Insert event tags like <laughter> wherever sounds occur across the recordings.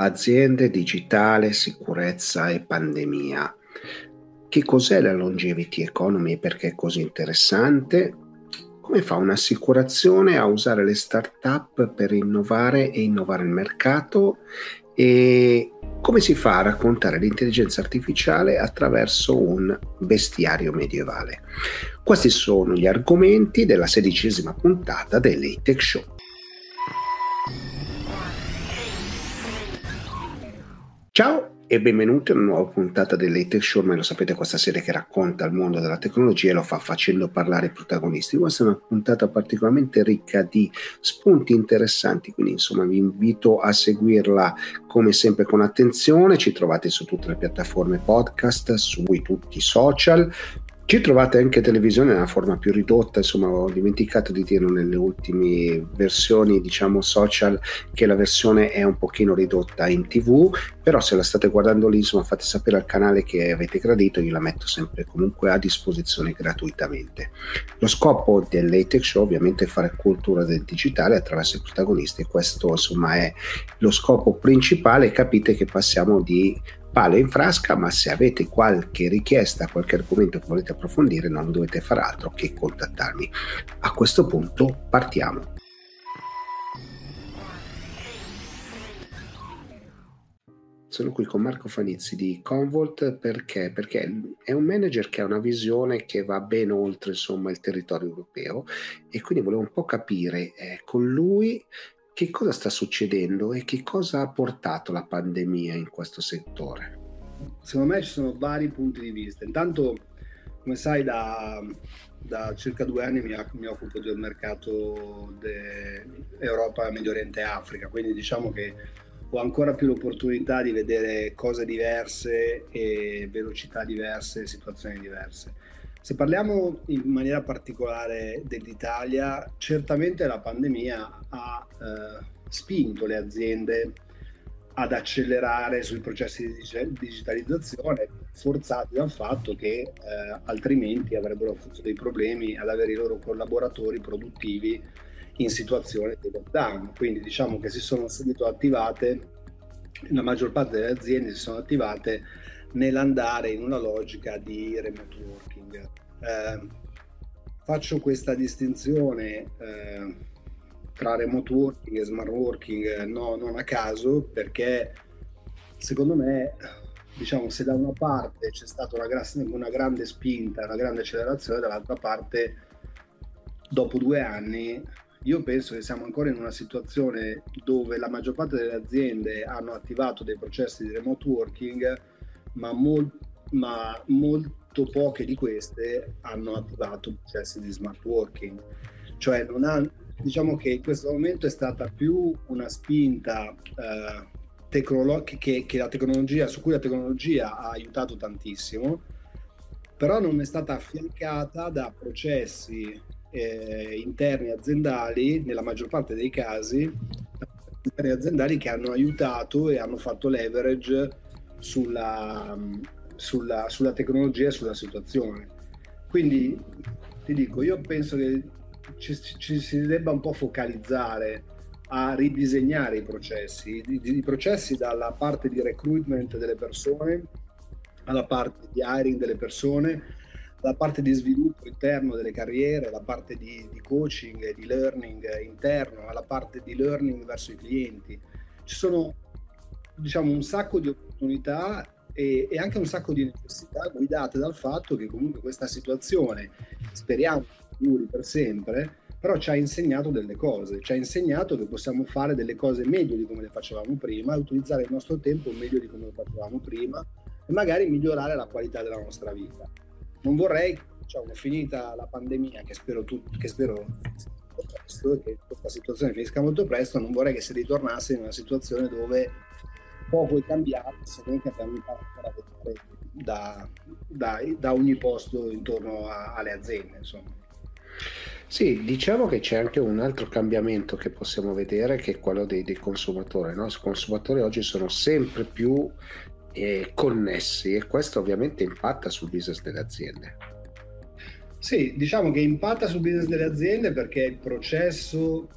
aziende, digitale, sicurezza e pandemia. Che cos'è la longevity economy e perché è così interessante? Come fa un'assicurazione a usare le start-up per innovare e innovare il mercato? E come si fa a raccontare l'intelligenza artificiale attraverso un bestiario medievale? Questi sono gli argomenti della sedicesima puntata dell'Atech Show. Ciao e benvenuti a una nuova puntata dell'Hater Show, ma lo sapete questa serie che racconta il mondo della tecnologia e lo fa facendo parlare i protagonisti. Questa è una puntata particolarmente ricca di spunti interessanti, quindi insomma vi invito a seguirla come sempre con attenzione, ci trovate su tutte le piattaforme podcast, su tutti i social, ci trovate anche televisione nella forma più ridotta, insomma ho dimenticato di dirlo nelle ultime versioni diciamo social che la versione è un pochino ridotta in tv, però se la state guardando lì insomma fate sapere al canale che avete gradito, io la metto sempre comunque a disposizione gratuitamente. Lo scopo dell'ATEC Show ovviamente è fare cultura del digitale attraverso i protagonisti, questo insomma è lo scopo principale, capite che passiamo di palo in frasca, ma se avete qualche richiesta, qualche argomento che volete approfondire, non dovete fare altro che contattarmi. A questo punto partiamo. Sono qui con Marco Fanizzi di Convolt perché? perché è un manager che ha una visione che va ben oltre insomma, il territorio europeo e quindi volevo un po' capire eh, con lui che cosa sta succedendo e che cosa ha portato la pandemia in questo settore? Secondo me ci sono vari punti di vista. Intanto, come sai, da, da circa due anni mi, mi occupo del mercato Europa, Medio Oriente e Africa, quindi diciamo che ho ancora più l'opportunità di vedere cose diverse e velocità diverse, situazioni diverse. Se parliamo in maniera particolare dell'Italia, certamente la pandemia ha eh, spinto le aziende ad accelerare sui processi di digitalizzazione, forzati dal fatto che eh, altrimenti avrebbero avuto dei problemi ad avere i loro collaboratori produttivi in situazione di lockdown. Quindi diciamo che si sono subito attivate, la maggior parte delle aziende si sono attivate nell'andare in una logica di remote working. Eh, faccio questa distinzione eh, tra remote working e smart working no, non a caso perché secondo me diciamo se da una parte c'è stata una, gra- una grande spinta, una grande accelerazione, dall'altra parte dopo due anni io penso che siamo ancora in una situazione dove la maggior parte delle aziende hanno attivato dei processi di remote working ma, mol- ma molto poche di queste hanno attivato processi di smart working. Cioè non ha, diciamo che in questo momento è stata più una spinta eh, tecnolo- che, che la tecnologia, su cui la tecnologia ha aiutato tantissimo, però non è stata affiancata da processi eh, interni aziendali, nella maggior parte dei casi, aziendali che hanno aiutato e hanno fatto leverage sulla, sulla, sulla tecnologia e sulla situazione. Quindi ti dico, io penso che ci, ci, si debba un po' focalizzare a ridisegnare i processi, i, i, processi dalla parte di recruitment delle persone alla parte di hiring delle persone, alla parte di sviluppo interno delle carriere, alla parte di, di coaching e di learning interno, alla parte di learning verso i clienti. Ci sono diciamo un sacco di opportunità e, e, anche un sacco di necessità guidate dal fatto che comunque questa situazione, speriamo, duri per sempre, però ci ha insegnato delle cose, ci ha insegnato che possiamo fare delle cose meglio di come le facevamo prima, utilizzare il nostro tempo meglio di come lo facevamo prima e magari migliorare la qualità della nostra vita. Non vorrei, diciamo, finita la pandemia, che spero, tut- che spero presto che questa situazione finisca molto presto, non vorrei che si ritornasse in una situazione dove poco è cambiato se non che abbiamo imparato a vedere da, da, da, ogni posto intorno a, alle aziende. Insomma. Sì, diciamo che c'è anche un altro cambiamento che possiamo vedere che è quello dei, dei consumatori. No? I consumatori oggi sono sempre più eh, connessi e questo ovviamente impatta sul business delle aziende. Sì, diciamo che impatta sul business delle aziende perché il processo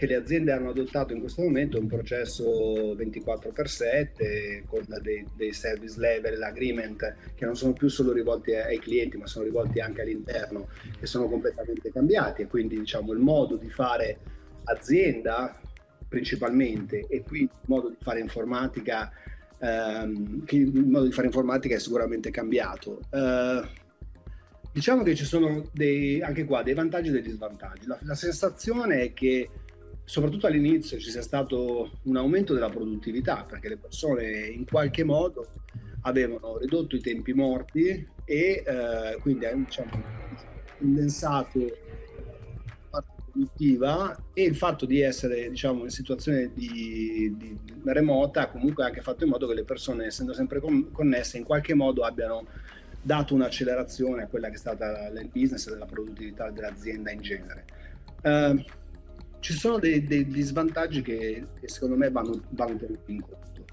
che le aziende hanno adottato in questo momento è un processo 24x7 con dei, dei, service level agreement che non sono più solo rivolti ai clienti ma sono rivolti anche all'interno e sono completamente cambiati. E quindi diciamo il modo di fare azienda principalmente e qui il modo di fare informatica ehm, il modo di fare informatica è sicuramente cambiato. Uh, diciamo che ci sono dei, anche qua dei vantaggi e degli svantaggi la, la sensazione è che soprattutto all'inizio ci sia stato un aumento della produttività perché le persone in qualche modo avevano ridotto i tempi morti e eh, quindi hanno diciamo, condensato la parte produttiva e il fatto di essere diciamo, in situazione di, di, remota ha comunque anche fatto in modo che le persone essendo sempre con, connesse in qualche modo abbiano dato un'accelerazione a quella che è stata il business e la produttività dell'azienda in genere. Uh, ci sono dei, degli svantaggi che, che, secondo me vanno, vanno tenuti in conto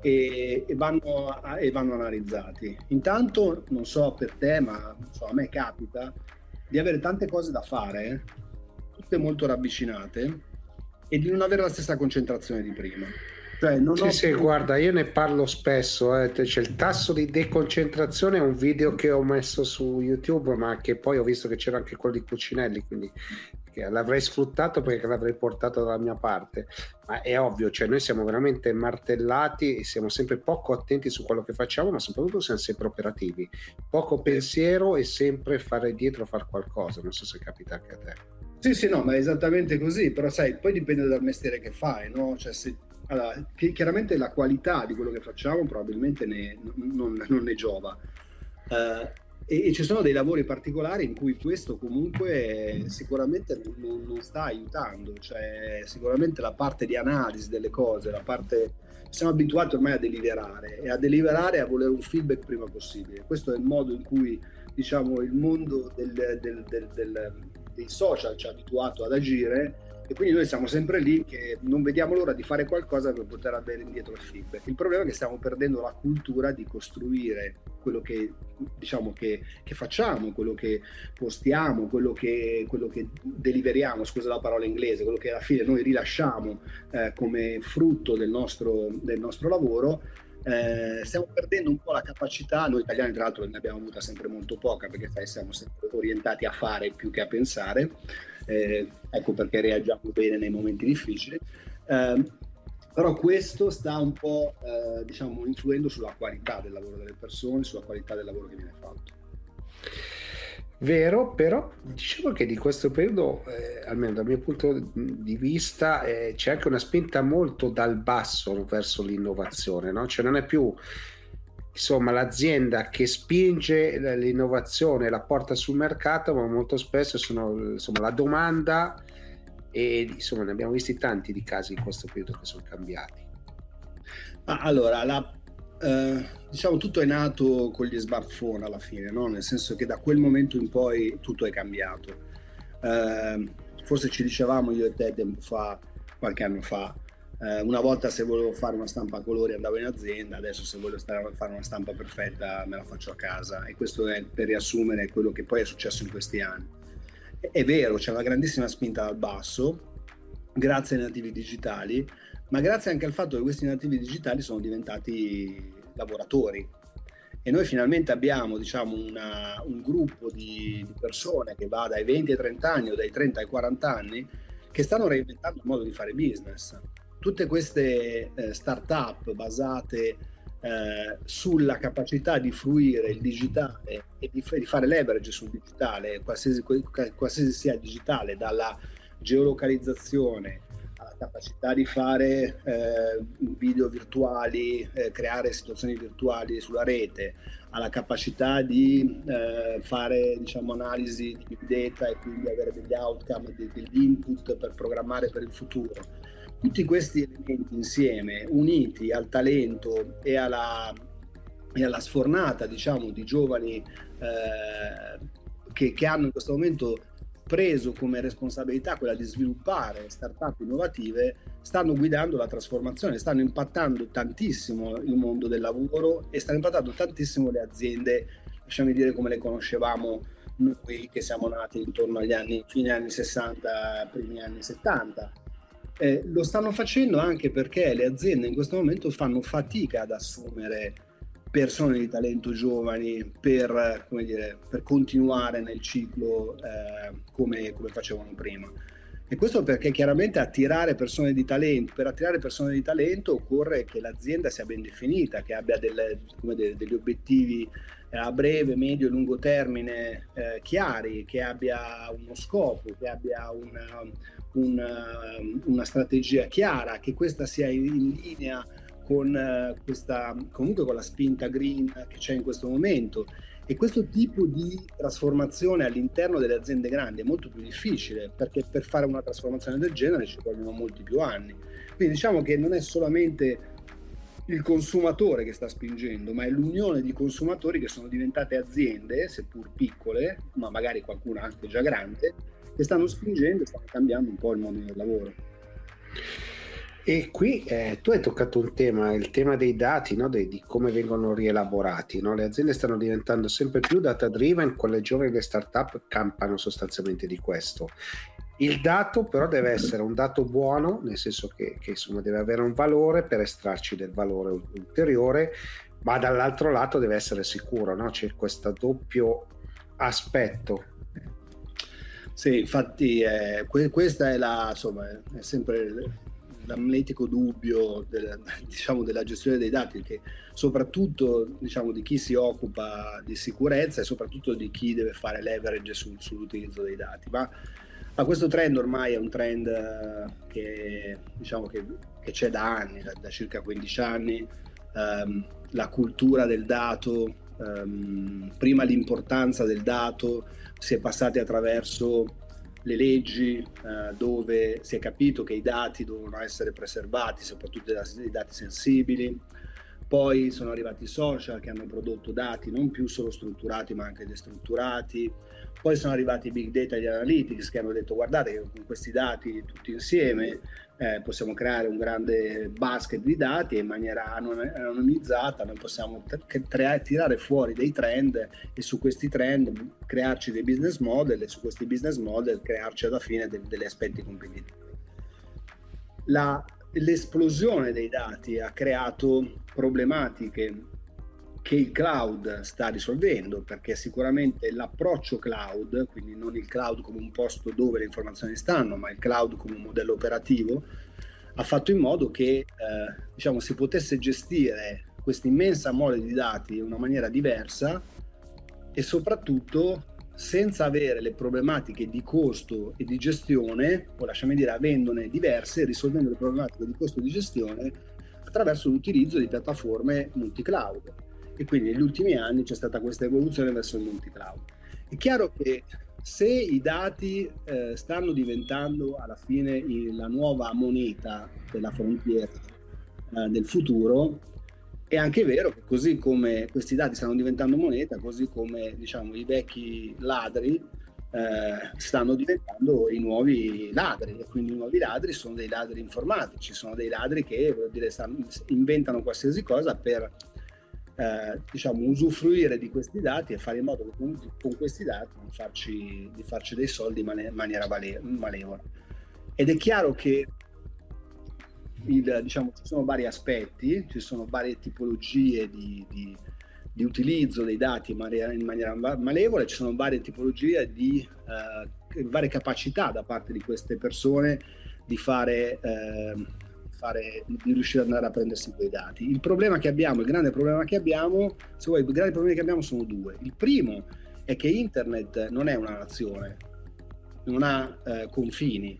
e, e, vanno, e, vanno, analizzati. Intanto, non so per te, ma so, a me capita di avere tante cose da fare, tutte molto ravvicinate, e di non avere la stessa concentrazione di prima. Cioè, non sì, ho... sì, guarda, io ne parlo spesso. Eh. C'è il tasso di deconcentrazione, è un video che ho messo su YouTube, ma che poi ho visto che c'era anche quello di Cucinelli, quindi l'avrei sfruttato perché l'avrei portato dalla mia parte. Ma è ovvio, cioè noi siamo veramente martellati e siamo sempre poco attenti su quello che facciamo, ma soprattutto siamo sempre operativi. Poco pensiero e sempre fare dietro, fare qualcosa. Non so se capita anche a te. Sì, sì, no, ma è esattamente così, però sai, poi dipende dal mestiere che fai, no? Cioè se allora, chiaramente la qualità di quello che facciamo probabilmente ne, non, non, ne giova. Uh, e, e, ci sono dei lavori particolari in cui questo comunque sicuramente non, non, sta aiutando, cioè sicuramente la parte di analisi delle cose, la parte siamo abituati ormai a deliberare e a deliberare e a volere un feedback prima possibile. Questo è il modo in cui diciamo il mondo del, del, del, dei social ci ha abituato ad agire e quindi noi siamo sempre lì che non vediamo l'ora di fare qualcosa per poter avere indietro il feedback. Il problema è che stiamo perdendo la cultura di costruire quello che, diciamo, che, che facciamo, quello che postiamo, quello che, quello che, deliveriamo, scusa la parola inglese, quello che alla fine noi rilasciamo eh, come frutto del nostro, del nostro lavoro. Eh, stiamo perdendo un po' la capacità, noi italiani tra l'altro ne abbiamo avuta sempre molto poca perché sai, siamo sempre orientati a fare più che a pensare, eh, ecco perché reagiamo bene nei momenti difficili. Eh, però questo sta un po' eh, diciamo, influendo sulla qualità del lavoro delle persone, sulla qualità del lavoro che viene fatto. Vero, però diciamo che di questo periodo, eh, almeno dal mio punto di vista, eh, c'è anche una spinta molto dal basso verso l'innovazione, no? Cioè non è più insomma l'azienda che spinge l'innovazione la porta sul mercato, ma molto spesso sono insomma, la domanda e insomma ne abbiamo visti tanti di casi in questo periodo che sono cambiati. allora, la, eh, diciamo tutto è nato con gli smartphone alla fine, no? nel senso che da quel momento in poi tutto è cambiato. Eh, forse ci dicevamo io e te tempo fa, qualche anno fa, eh, una volta se volevo fare una stampa a colori andavo in azienda, adesso se voglio fare una stampa perfetta me la faccio a casa e questo è per riassumere quello che poi è successo in questi anni. È vero, c'è una grandissima spinta dal basso, grazie ai nativi digitali, ma grazie anche al fatto che questi nativi digitali sono diventati lavoratori. E noi finalmente abbiamo diciamo, una, un gruppo di, di, persone che va dai 20 ai 30 anni o dai 30 ai 40 anni che stanno reinventando il modo di fare business tutte queste eh, start-up basate eh, sulla capacità di fruire il digitale e di, di, fare leverage sul digitale, qualsiasi, qualsiasi sia digitale, dalla geolocalizzazione alla capacità di fare eh, video virtuali, eh, creare situazioni virtuali sulla rete, alla capacità di eh, fare diciamo, analisi di big data e quindi avere degli outcome, degli input per programmare per il futuro tutti questi elementi insieme, uniti al talento e alla, e alla sfornata diciamo, di giovani eh, che, che hanno in questo momento preso come responsabilità quella di sviluppare start-up innovative, stanno guidando la trasformazione, stanno impattando tantissimo il mondo del lavoro e stanno impattando tantissimo le aziende, lasciami dire come le conoscevamo noi che siamo nati intorno agli anni, fine anni 60, primi anni 70 Eh, lo stanno facendo anche perché le aziende in questo momento fanno fatica ad assumere persone di talento giovani per, dire, per continuare nel ciclo eh, come, come facevano prima. E questo perché chiaramente attirare persone di talento, per attirare persone di talento occorre che l'azienda sia ben definita, che abbia delle, dire, degli obiettivi eh, a breve, medio e lungo termine eh, chiari, che abbia uno scopo, che abbia una, una, una strategia chiara, che questa sia in linea con eh, questa, comunque con la spinta green che c'è in questo momento e questo tipo di trasformazione all'interno delle aziende grandi è molto più difficile perché per fare una trasformazione del genere ci vogliono molti più anni. Quindi diciamo che non è solamente il consumatore che sta spingendo, ma è l'unione di consumatori che sono diventate aziende, seppur piccole, ma magari qualcuna anche già grande, che stanno spingendo e stanno cambiando un po' il mondo del lavoro. E qui eh, tu hai toccato un tema, il tema dei dati, no? De, di come vengono rielaborati. No? Le aziende stanno diventando sempre più data driven, quelle giovani le start-up campano sostanzialmente di questo. Il dato però deve essere un dato buono, nel senso che, che insomma, deve avere un valore per estrarci del valore ulteriore, ma dall'altro lato deve essere sicuro, no? c'è questo doppio aspetto sì, infatti eh, que- questa è la, insomma, è sempre l'amletico dubbio della, <laughs> diciamo, della, gestione dei dati, che soprattutto diciamo, di chi si occupa di sicurezza e soprattutto di chi deve fare leverage sul, sull'utilizzo dei dati. Ma, ma, questo trend ormai è un trend eh, che, diciamo, che, che c'è da anni, da, da circa 15 anni. Um, la cultura del dato, um, prima l'importanza del dato, si è passati attraverso le leggi eh, dove si è capito che i dati devono essere preservati, soprattutto i dati sensibili. Poi sono arrivati i social che hanno prodotto dati non più solo strutturati ma anche destrutturati. Poi sono arrivati i big data e gli analytics che hanno detto guardate che con questi dati tutti insieme eh, possiamo creare un grande basket di dati in maniera anonimizzata noi possiamo t- tirare fuori dei trend e su questi trend crearci dei business model e su questi business model crearci alla fine de- degli aspetti competitivi. La, l'esplosione dei dati ha creato problematiche che il cloud sta risolvendo, perché sicuramente l'approccio cloud, quindi non il cloud come un posto dove le informazioni stanno, ma il cloud come un modello operativo, ha fatto in modo che eh, diciamo, si potesse gestire questa immensa mole di dati in una maniera diversa e soprattutto senza avere le problematiche di costo e di gestione, o lasciami dire avendone diverse, risolvendo le problematiche di costo e di gestione attraverso l'utilizzo di piattaforme multi-cloud e quindi negli ultimi anni c'è stata questa evoluzione verso il multi-cloud. È chiaro che se i dati eh, stanno diventando alla fine la nuova moneta della frontiera eh, del futuro, è anche vero che così come questi dati stanno diventando moneta, così come diciamo, i vecchi ladri eh, stanno diventando i nuovi ladri e quindi i nuovi ladri sono dei ladri informatici, sono dei ladri che dire, stanno, inventano qualsiasi cosa per eh, diciamo, usufruire di questi dati e fare in modo che con, con questi dati di farci, di farci, dei soldi in man- maniera vale- malevola. Ed è chiaro che il, diciamo, ci sono vari aspetti, ci sono varie tipologie di, di, di utilizzo dei dati in maniera, in maniera, malevola, ci sono varie tipologie di eh, varie capacità da parte di queste persone di fare eh, fare, di riuscire ad andare a prendersi quei dati. Il problema che abbiamo, il grande problema che abbiamo, se vuoi, i grandi problemi che abbiamo sono due. Il primo è che internet non è una nazione, non ha eh, confini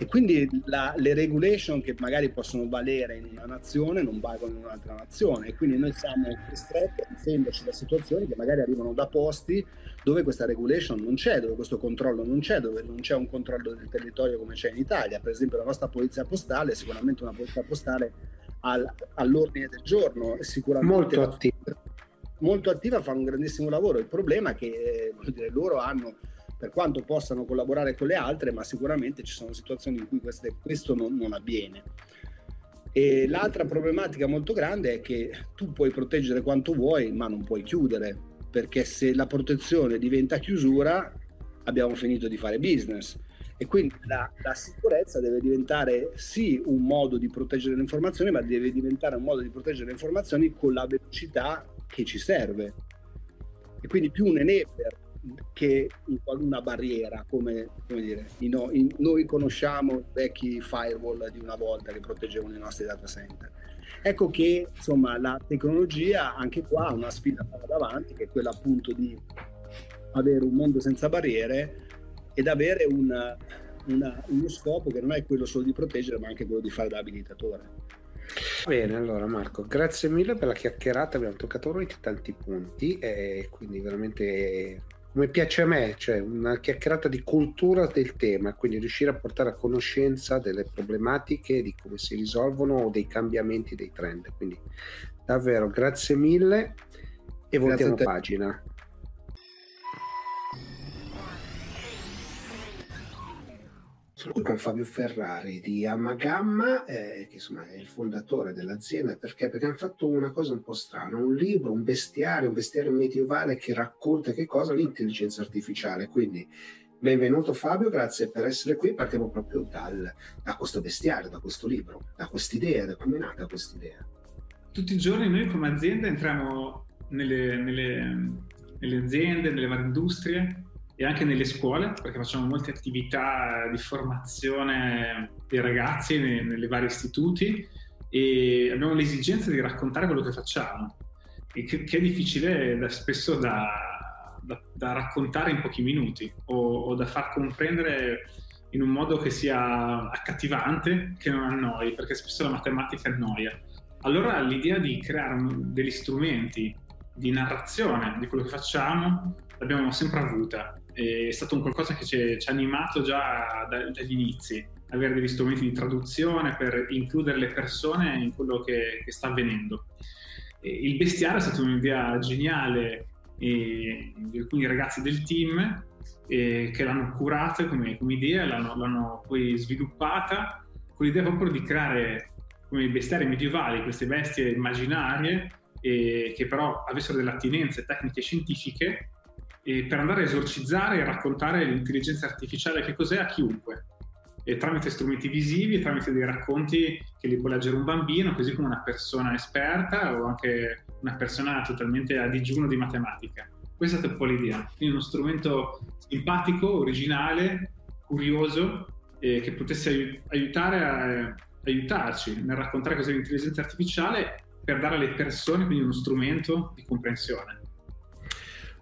e quindi la, le regulation che magari possono valere in una nazione non valgono in un'altra nazione e quindi noi siamo costretti a difenderci da situazioni che magari arrivano da posti dove questa regulation non c'è, dove questo controllo non c'è, dove non c'è un controllo del territorio come c'è in Italia. Per esempio la nostra polizia postale è sicuramente una polizia postale al, all'ordine del giorno, sicuramente molto attiva. molto attiva, fa un grandissimo lavoro. Il problema è che eh, dire, loro hanno per quanto possano collaborare con le altre, ma sicuramente ci sono situazioni in cui queste, questo non, non avviene. E l'altra problematica molto grande è che tu puoi proteggere quanto vuoi, ma non puoi chiudere, perché se la protezione diventa chiusura, abbiamo finito di fare business. E quindi la, la, sicurezza deve diventare sì un modo di proteggere le informazioni, ma deve diventare un modo di proteggere le informazioni con la velocità che ci serve. E quindi più un enabler che una barriera, come, come dire, in, in, noi conosciamo i vecchi firewall di una volta che proteggevano i nostri data center. Ecco che insomma la tecnologia anche qua ha una sfida davanti, che è quella appunto di avere un mondo senza barriere ed avere una, una, uno scopo che non è quello solo di proteggere, ma anche quello di fare da abilitatore. Bene, allora Marco, grazie mille per la chiacchierata, abbiamo toccato veramente tanti punti e quindi veramente come piace a me, cioè una chiacchierata di cultura del tema, quindi riuscire a portare a conoscenza delle problematiche, di come si risolvono o dei cambiamenti dei trend. Quindi davvero grazie mille e voltiamo pagina. Sono qui con Fabio Ferrari di Amagamma, eh, che insomma è il fondatore dell'azienda, perché? perché hanno fatto una cosa un po' strana, un libro, un bestiario, un bestiario medievale che racconta che cosa? L'intelligenza artificiale. Quindi benvenuto Fabio, grazie per essere qui. Partiamo proprio dal, da questo bestiario, da questo libro, da quest'idea, da come è nata quest'idea. Tutti i giorni noi come azienda entriamo nelle, nelle, nelle aziende, nelle varie industrie e anche nelle scuole, perché facciamo molte attività di formazione dei ragazzi nei, nei vari istituti e abbiamo l'esigenza di raccontare quello che facciamo, che, che è difficile da, spesso da, da, da, raccontare in pochi minuti o, o da far comprendere in un modo che sia accattivante, che non annoi, perché spesso la matematica annoia. Allora l'idea di creare degli strumenti di narrazione di quello che facciamo l'abbiamo sempre avuta è stato un qualcosa che ci, ha animato già da, dagli inizi, avere degli strumenti di traduzione per includere le persone in quello che, che sta avvenendo. E il bestiario è stata un'idea geniale e, di alcuni ragazzi del team e, che l'hanno curata come, come idea, l'hanno, l'hanno, poi sviluppata con l'idea proprio di creare come bestiari medievali, queste bestie immaginarie e, che però avessero delle attinenze tecniche scientifiche e per andare a esorcizzare e raccontare l'intelligenza artificiale che cos'è a chiunque. E tramite strumenti visivi tramite dei racconti che li può leggere un bambino, così come una persona esperta o anche una persona totalmente a digiuno di matematica. Questa è un po' l'idea. Quindi uno strumento simpatico, originale, curioso, eh, che potesse aiutare a, aiutarci nel raccontare cos'è l'intelligenza artificiale per dare alle persone quindi uno strumento di comprensione.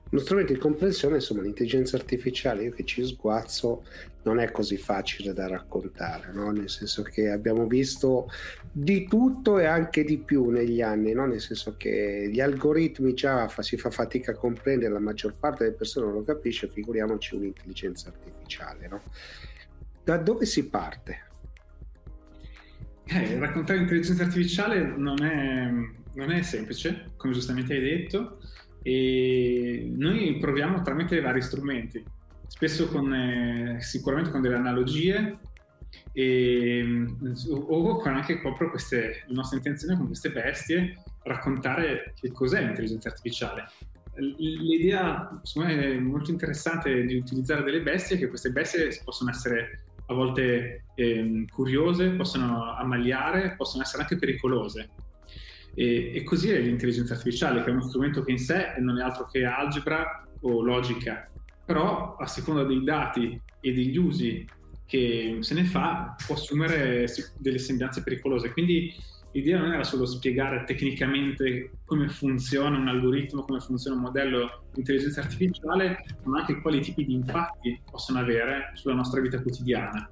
Uno strumento di comprensione, insomma, l'intelligenza artificiale, io che ci sguazzo, non è così facile da raccontare, no? nel senso che abbiamo visto di tutto e anche di più negli anni, no? nel senso che gli algoritmi già fa, si fa fatica a comprendere, la maggior parte delle persone non lo capisce, figuriamoci un'intelligenza artificiale. No? Da dove si parte? Eh, raccontare l'intelligenza artificiale non è, non è semplice, come giustamente hai detto e noi proviamo tramite vari strumenti, spesso con, eh, sicuramente con delle analogie e, o con anche proprio queste, la nostra intenzione con queste bestie raccontare che cos'è l'intelligenza artificiale. L'idea secondo me molto interessante di utilizzare delle bestie è che queste bestie possono essere a volte eh, curiose, possono ammaliare, possono essere anche pericolose e, e, così è l'intelligenza artificiale, che è uno strumento che in sé non è altro che algebra o logica, però a seconda dei dati e degli usi che se ne fa può assumere delle sembianze pericolose. Quindi l'idea non era solo spiegare tecnicamente come funziona un algoritmo, come funziona un modello di intelligenza artificiale, ma anche quali tipi di impatti possono avere sulla nostra vita quotidiana.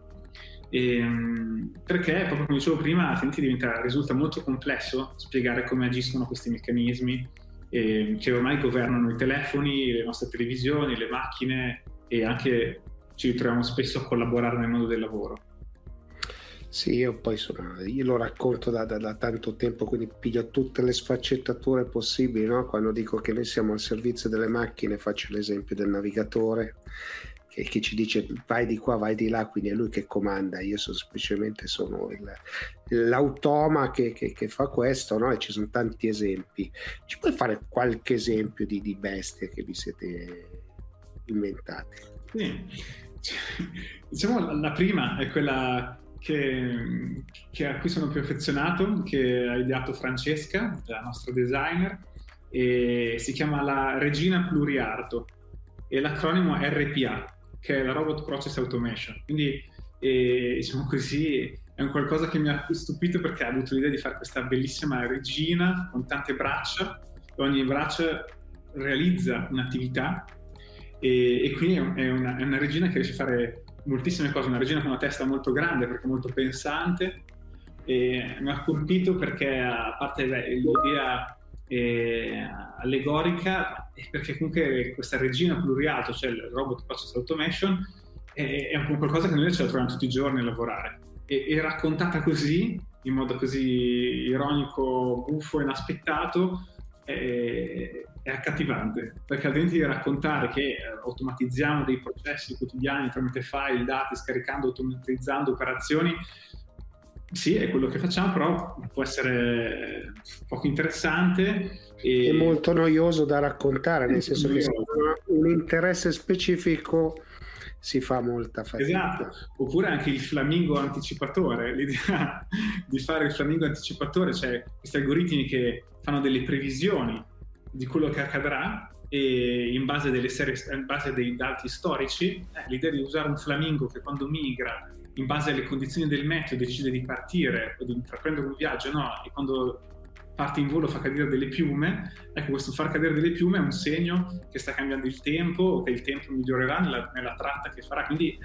E, ehm, perché, proprio come dicevo prima, altrimenti diventa, risulta molto complesso spiegare come agiscono questi meccanismi eh, che ormai governano i telefoni, le nostre televisioni, le macchine e anche ci ritroviamo spesso a collaborare nel mondo del lavoro. Sì, io poi sono, io lo racconto da, da, da, tanto tempo, quindi piglio tutte le sfaccettature possibili, no? quando dico che noi siamo al servizio delle macchine, faccio l'esempio del navigatore che, che, ci dice vai di qua, vai di là, quindi è lui che comanda, io sono semplicemente sono il, l'automa che, che, che, fa questo, no? e ci sono tanti esempi. Ci puoi fare qualche esempio di, di bestie che vi siete inventati? Sì. Diciamo la prima è quella che, che, a cui sono più affezionato, che ha ideato Francesca, la nostra designer, e si chiama la Regina Pluriarto e l'acronimo RPA, che è la Robot Process Automation. Quindi, eh, diciamo così, è un qualcosa che mi ha stupito perché ha avuto l'idea di fare questa bellissima regina con tante braccia, ogni braccio realizza un'attività e, e quindi è una, è una regina che riesce a fare moltissime cose, una regina con una testa molto grande perché molto pensante e mi ha colpito perché a parte l'idea eh, allegorica perché comunque questa regina pluriato, cioè il robot process automation è, è un qualcosa che noi ce la troviamo tutti i giorni a lavorare. E, e raccontata così in modo così ironico, buffo, inaspettato è, è accattivante, perché altrimenti raccontare che eh, automatizziamo dei processi quotidiani tramite file, dati, scaricando, automatizzando operazioni, sì, è quello che facciamo, però può essere poco interessante. E... È molto noioso da raccontare, nel senso che se un interesse specifico si fa molta fatica. Esatto, oppure anche il flamingo anticipatore, l'idea di fare il flamingo anticipatore, cioè questi algoritmi che fanno delle previsioni di quello che accadrà e in base, delle serie, in base dei dati storici, eh, l'idea di usare un flamingo che quando migra, in base alle condizioni del meteo, decide di partire o di intraprendere un viaggio, no, e quando parte in volo fa cadere delle piume, ecco questo far cadere delle piume è un segno che sta cambiando il tempo o che il tempo migliorerà nella, nella tratta che farà, quindi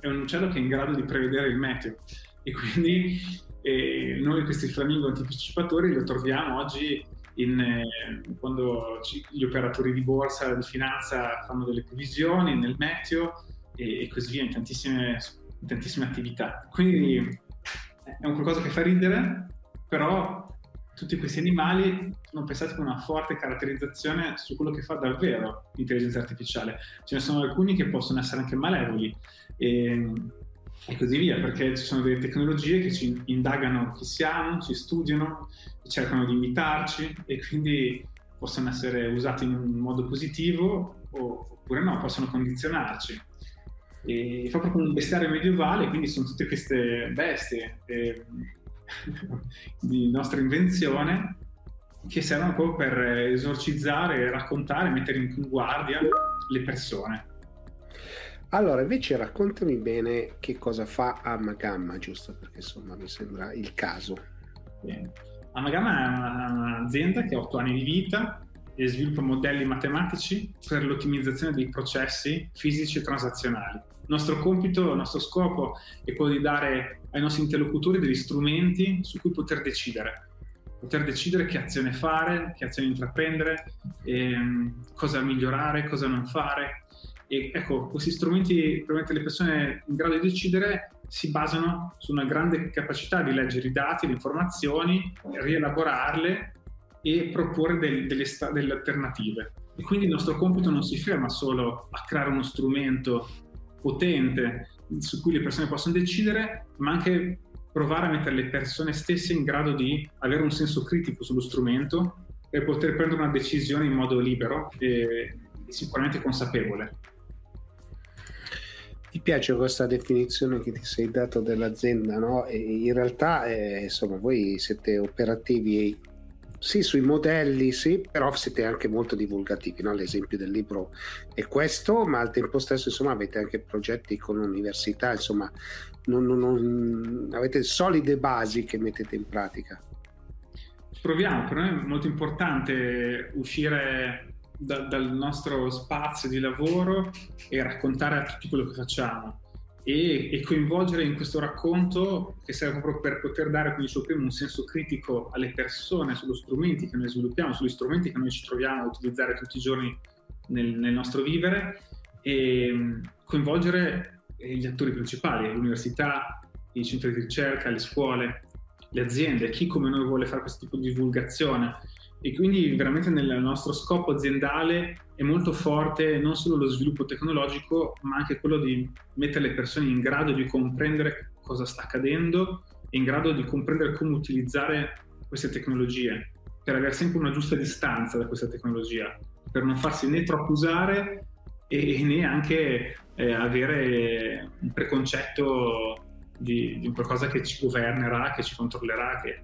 è un uccello che è in grado di prevedere il meteo. E quindi eh, noi questi flamingo anticipatori li troviamo oggi in, eh, quando ci, gli operatori di borsa, di finanza fanno delle previsioni nel meteo e, e così via in tantissime, tantissime attività. Quindi è un qualcosa che fa ridere, però tutti questi animali sono pensati con una forte caratterizzazione su quello che fa davvero l'intelligenza artificiale. Ce ne sono alcuni che possono essere anche malevoli e, e così via, perché ci sono delle tecnologie che ci indagano chi siamo, ci studiano, cercano di imitarci e quindi possono essere usate in un modo positivo oppure no, possono condizionarci. E fa proprio un bestiario medievale, quindi sono tutte queste bestie. E, <laughs> di nostra invenzione che servono proprio per esorcizzare, raccontare, mettere in guardia le persone. Allora, invece raccontami bene che cosa fa Amagamma, giusto perché insomma mi sembra il caso. Bene. Amagamma è un'azienda che ha otto anni di vita e sviluppa modelli matematici per l'ottimizzazione dei processi fisici e transazionali. Nostro compito, il nostro scopo è quello di dare ai nostri interlocutori degli strumenti su cui poter decidere, poter decidere che azione fare, che azione intraprendere, ehm, cosa migliorare, cosa non fare. E ecco, questi strumenti per mettere le persone in grado di decidere si basano su una grande capacità di leggere i dati, le informazioni, rielaborarle e proporre del, delle, delle alternative. E quindi il nostro compito non si ferma solo a creare uno strumento potente su cui le persone possono decidere, ma anche provare a mettere le persone stesse in grado di avere un senso critico sullo strumento per poter prendere una decisione in modo libero e sicuramente consapevole. Mi piace questa definizione che ti sei dato dell'azienda, no? E in realtà, eh, insomma, voi siete operativi sì, sui modelli, sì, però siete anche molto divulgativi, no? l'esempio del libro è questo, ma al tempo stesso insomma avete anche progetti con l'università, insomma non, non, non, avete solide basi che mettete in pratica. Proviamo, per noi è molto importante uscire da, dal nostro spazio di lavoro e raccontare a tutti quello che facciamo e, e, coinvolgere in questo racconto che serve proprio per poter dare, come dicevo prima, un senso critico alle persone sugli strumenti che noi sviluppiamo, sugli strumenti che noi ci troviamo a utilizzare tutti i giorni nel, nel nostro vivere e mm, coinvolgere gli attori principali, l'università, i centri di ricerca, le scuole, le aziende, chi come noi vuole fare questo tipo di divulgazione e quindi veramente nel nostro scopo aziendale è molto forte non solo lo sviluppo tecnologico, ma anche quello di mettere le persone in grado di comprendere cosa sta accadendo e in grado di comprendere come utilizzare queste tecnologie, per avere sempre una giusta distanza da questa tecnologia, per non farsi né troppo usare e, né anche eh, avere un preconcetto di, di qualcosa che ci governerà, che ci controllerà. Che...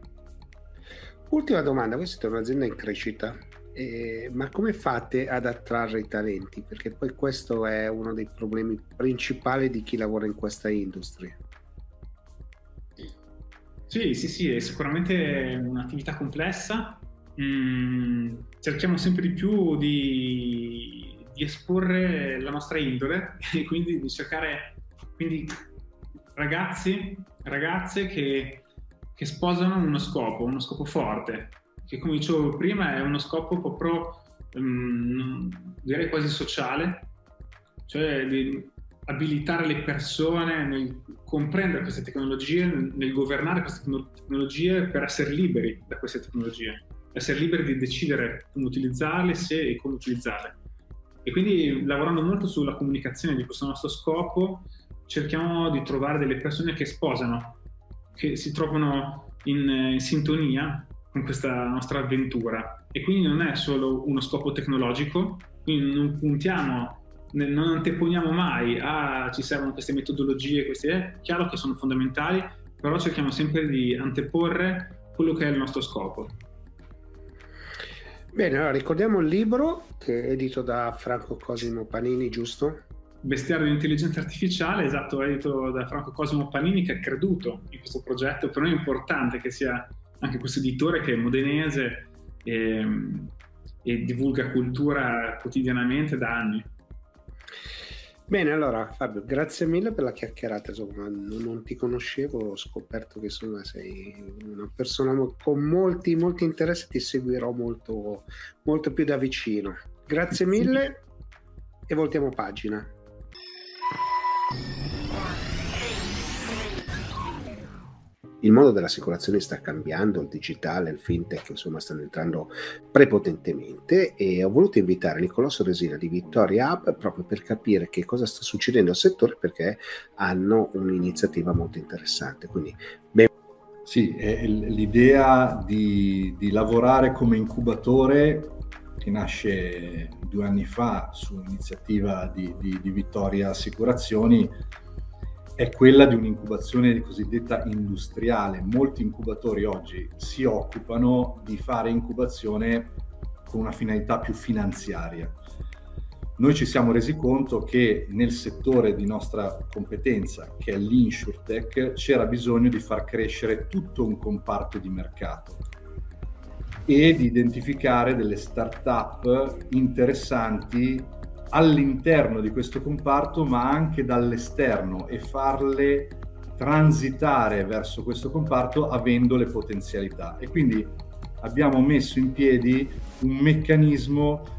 Ultima domanda, voi siete un'azienda in crescita, eh, ma come fate ad attrarre i talenti? Perché poi questo è uno dei problemi principali di chi lavora in questa industria. Sì, sì, sì, è sicuramente un'attività complessa. Mm, cerchiamo sempre di più di, di, esporre la nostra indole <laughs> e quindi di cercare quindi ragazzi, ragazze che, che sposano uno scopo, uno scopo forte, che come dicevo prima è uno scopo proprio, um, direi quasi sociale, cioè di abilitare le persone nel comprendere queste tecnologie, nel governare queste tecnologie per essere liberi da queste tecnologie, essere liberi di decidere come utilizzarle, se e come utilizzarle. E quindi lavorando molto sulla comunicazione di questo nostro scopo, cerchiamo di trovare delle persone che sposano, che si trovano in, in sintonia con questa nostra avventura. E quindi non è solo uno scopo tecnologico, quindi non puntiamo, non anteponiamo mai a ah, ci servono queste metodologie, queste è chiaro che sono fondamentali, però cerchiamo sempre di anteporre quello che è il nostro scopo. Bene, allora ricordiamo il libro che è edito da Franco Cosimo Panini, giusto? Bestiario di intelligenza artificiale, esatto, edito da Franco Cosimo Panini che ha creduto in questo progetto. Per noi è importante che sia anche questo editore che è modenese e, e divulga cultura quotidianamente da anni. Bene, allora Fabio, grazie mille per la chiacchierata, insomma, non, non, ti conoscevo, ho scoperto che insomma, sei una persona con molti, molti interessi, ti seguirò molto, molto più da vicino. Grazie mille e voltiamo pagina. Il mondo dell'assicurazione sta cambiando, il digitale, il fintech, insomma, stanno entrando prepotentemente e ho voluto invitare Niccolò Soresina di Vittoria Hub proprio per capire che cosa sta succedendo al settore perché hanno un'iniziativa molto interessante. Quindi, ben... Sì, l'idea di, di lavorare come incubatore che nasce due anni fa su iniziativa di, di, di Vittoria Assicurazioni è quella di un'incubazione cosiddetta industriale. Molti incubatori oggi si occupano di fare incubazione con una finalità più finanziaria. Noi ci siamo resi conto che nel settore di nostra competenza, che è l'insurtech, c'era bisogno di far crescere tutto un comparto di mercato e di identificare delle start-up interessanti all'interno di questo comparto ma anche dall'esterno e farle transitare verso questo comparto avendo le potenzialità e quindi abbiamo messo in piedi un meccanismo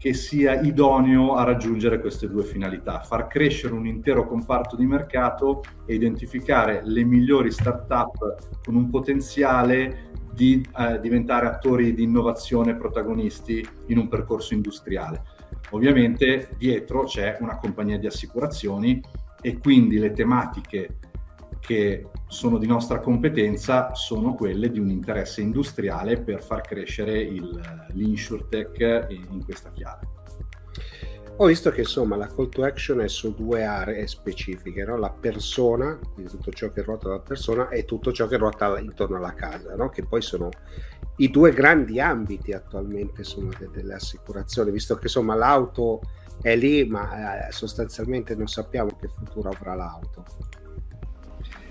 che sia idoneo a raggiungere queste due finalità, far crescere un intero comparto di mercato e identificare le migliori start-up con un potenziale di eh, diventare attori di innovazione protagonisti in un percorso industriale. Ovviamente dietro c'è una compagnia di assicurazioni e quindi le tematiche che sono di nostra competenza sono quelle di un interesse industriale per far crescere il, l'insurtech in questa chiave. Ho visto che insomma la call to action è su due aree specifiche, no? la persona, quindi tutto ciò che ruota la persona e tutto ciò che ruota intorno alla casa, no? che poi sono i due grandi ambiti attualmente sono de- delle assicurazioni, visto che insomma l'auto è lì, ma eh, sostanzialmente non sappiamo che futuro avrà l'auto.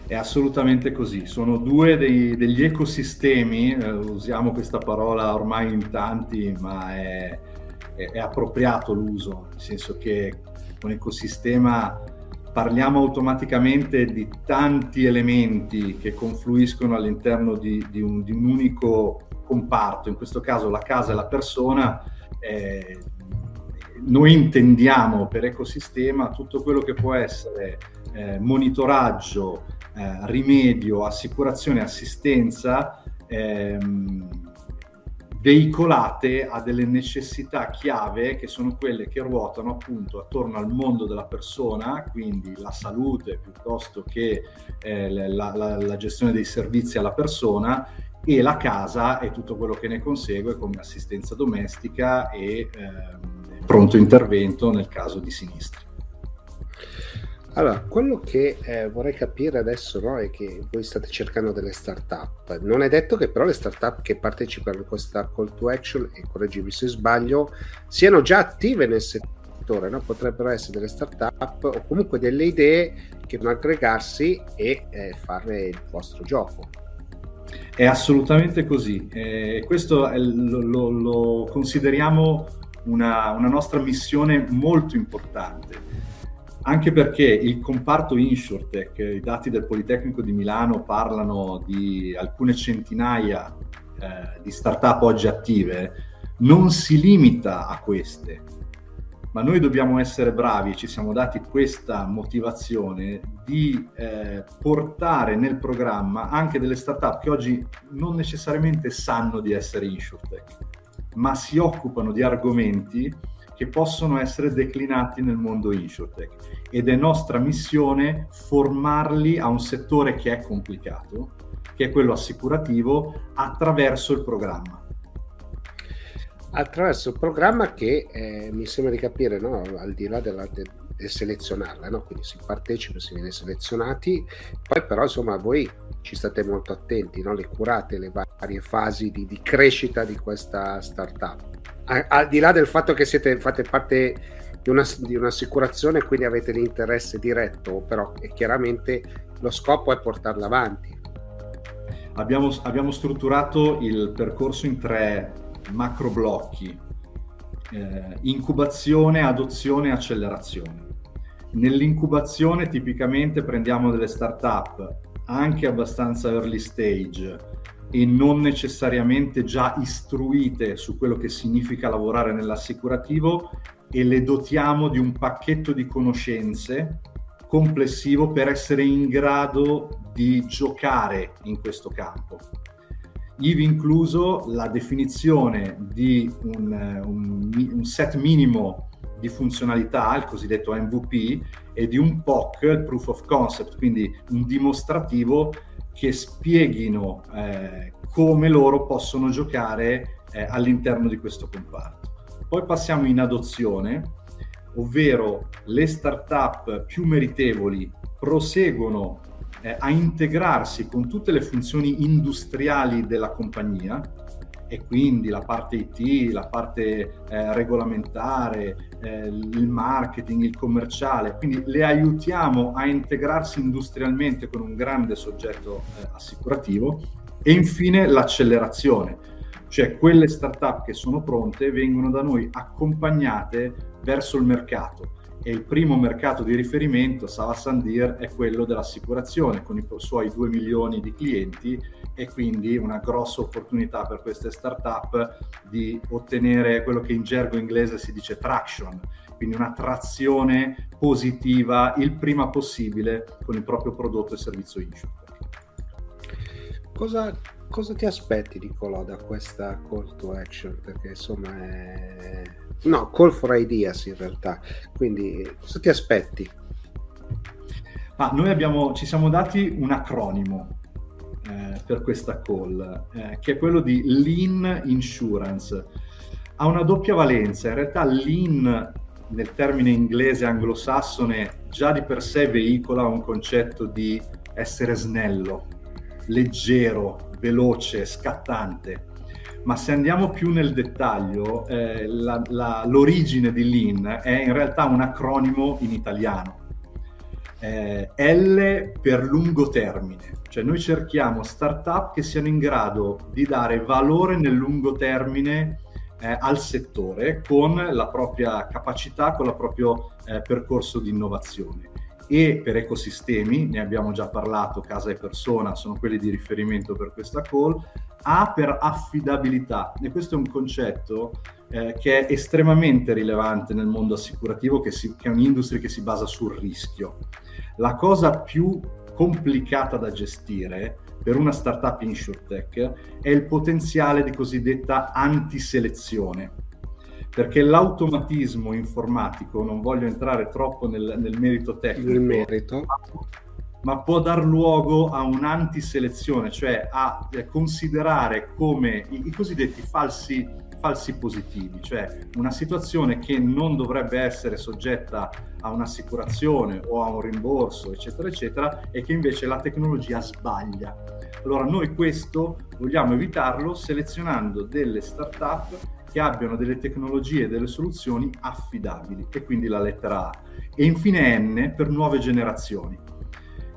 È assolutamente così, sono due dei, degli ecosistemi, eh, usiamo questa parola ormai in tanti, ma è, è, è appropriato l'uso, nel senso che un ecosistema parliamo automaticamente di tanti elementi che confluiscono all'interno di, di, un, di un, unico comparto, in questo caso la casa e la persona, eh, noi intendiamo per ecosistema tutto quello che può essere eh, monitoraggio, eh, rimedio, assicurazione, assistenza ehm, veicolate a delle necessità chiave che sono quelle che ruotano appunto attorno al mondo della persona, quindi la salute piuttosto che eh, la, la, la gestione dei servizi alla persona e la casa e tutto quello che ne consegue come assistenza domestica e eh, pronto intervento nel caso di sinistri. Allora, quello che eh, vorrei capire adesso no, è che voi state cercando delle start-up. Non è detto che però le start-up che partecipano a questa call to action, e correggimi se sbaglio, siano già attive nel settore, no? potrebbero essere delle start-up o comunque delle idee che devono aggregarsi e eh, fare il vostro gioco. È assolutamente così. Eh, questo è, lo, lo, lo, consideriamo una, una nostra missione molto importante anche perché il comparto InsurTech, i dati del Politecnico di Milano parlano di alcune centinaia eh, di start-up oggi attive, non si limita a queste, ma noi dobbiamo essere bravi, ci siamo dati questa motivazione di eh, portare nel programma anche delle start-up che oggi non necessariamente sanno di essere InsurTech, ma si occupano di argomenti che possono essere declinati nel mondo InsurTech ed è nostra missione formarli a un settore che è complicato, che è quello assicurativo, attraverso il programma. Attraverso il programma che eh, mi sembra di capire, no? al di là della, del, del selezionarla, no? quindi si partecipa, si viene selezionati, poi però insomma voi ci state molto attenti, no? le curate le varie fasi di, di crescita di questa startup al di là del fatto che siete, fate parte di, una, di un'assicurazione quindi avete l'interesse diretto, però chiaramente lo scopo è portarla avanti. Abbiamo, abbiamo strutturato il percorso in tre macro blocchi, eh, incubazione, adozione e accelerazione. Nell'incubazione tipicamente prendiamo delle start-up anche abbastanza early stage e non necessariamente già istruite su quello che significa lavorare nell'assicurativo e le dotiamo di un pacchetto di conoscenze complessivo per essere in grado di giocare in questo campo. Ivi incluso la definizione di un, un, un set minimo di funzionalità, il cosiddetto MVP, e di un POC, il Proof of Concept, quindi un dimostrativo che spieghino eh, come loro possono giocare eh, all'interno di questo comparto. Poi passiamo in adozione, ovvero le start-up più meritevoli proseguono eh, a integrarsi con tutte le funzioni industriali della compagnia e quindi la parte IT, la parte eh, regolamentare, eh, il marketing, il commerciale, quindi le aiutiamo a integrarsi industrialmente con un grande soggetto eh, assicurativo. E infine l'accelerazione, cioè quelle startup che sono pronte vengono da noi accompagnate verso il mercato e il primo mercato di riferimento, Sava Sandir, è quello dell'assicurazione con i suoi 2 milioni di clienti e quindi una grossa opportunità per queste startup di ottenere quello che in gergo inglese si dice traction, quindi una trazione positiva il prima possibile con il proprio prodotto e servizio insurance. Cosa, cosa ti aspetti Nicolò da questa call to action? Perché insomma è... No, call for ideas in realtà. Quindi cosa ti aspetti? Ah, noi abbiamo, ci siamo dati un acronimo eh, per questa call, eh, che è quello di Lean Insurance. Ha una doppia valenza, in realtà Lean nel termine inglese anglosassone già di per sé veicola un concetto di essere snello, leggero, veloce, scattante. Ma se andiamo più nel dettaglio, eh, la, la, l'origine di Lean è in realtà un acronimo in italiano. Eh, L per lungo termine, cioè noi cerchiamo startup che siano in grado di dare valore nel lungo termine eh, al settore con la propria capacità, con il proprio eh, percorso di innovazione. E per ecosistemi, ne abbiamo già parlato, casa e persona sono quelli di riferimento per questa call, A per affidabilità. E questo è un concetto eh, che è estremamente rilevante nel mondo assicurativo, che, si, che è un'industria che si basa sul rischio. La cosa più complicata da gestire per una startup insurtech è il potenziale di cosiddetta antiselezione perché l'automatismo informatico, non voglio entrare troppo nel, nel merito tecnico, il merito. ma può dar luogo a un'antiselezione, cioè a considerare come i, i cosiddetti falsi, falsi positivi, cioè una situazione che non dovrebbe essere soggetta a un'assicurazione o a un rimborso, eccetera, eccetera, e che invece la tecnologia sbaglia. Allora noi questo vogliamo evitarlo selezionando delle start-up che abbiano delle tecnologie e delle soluzioni affidabili, e quindi la lettera A. E infine N per nuove generazioni.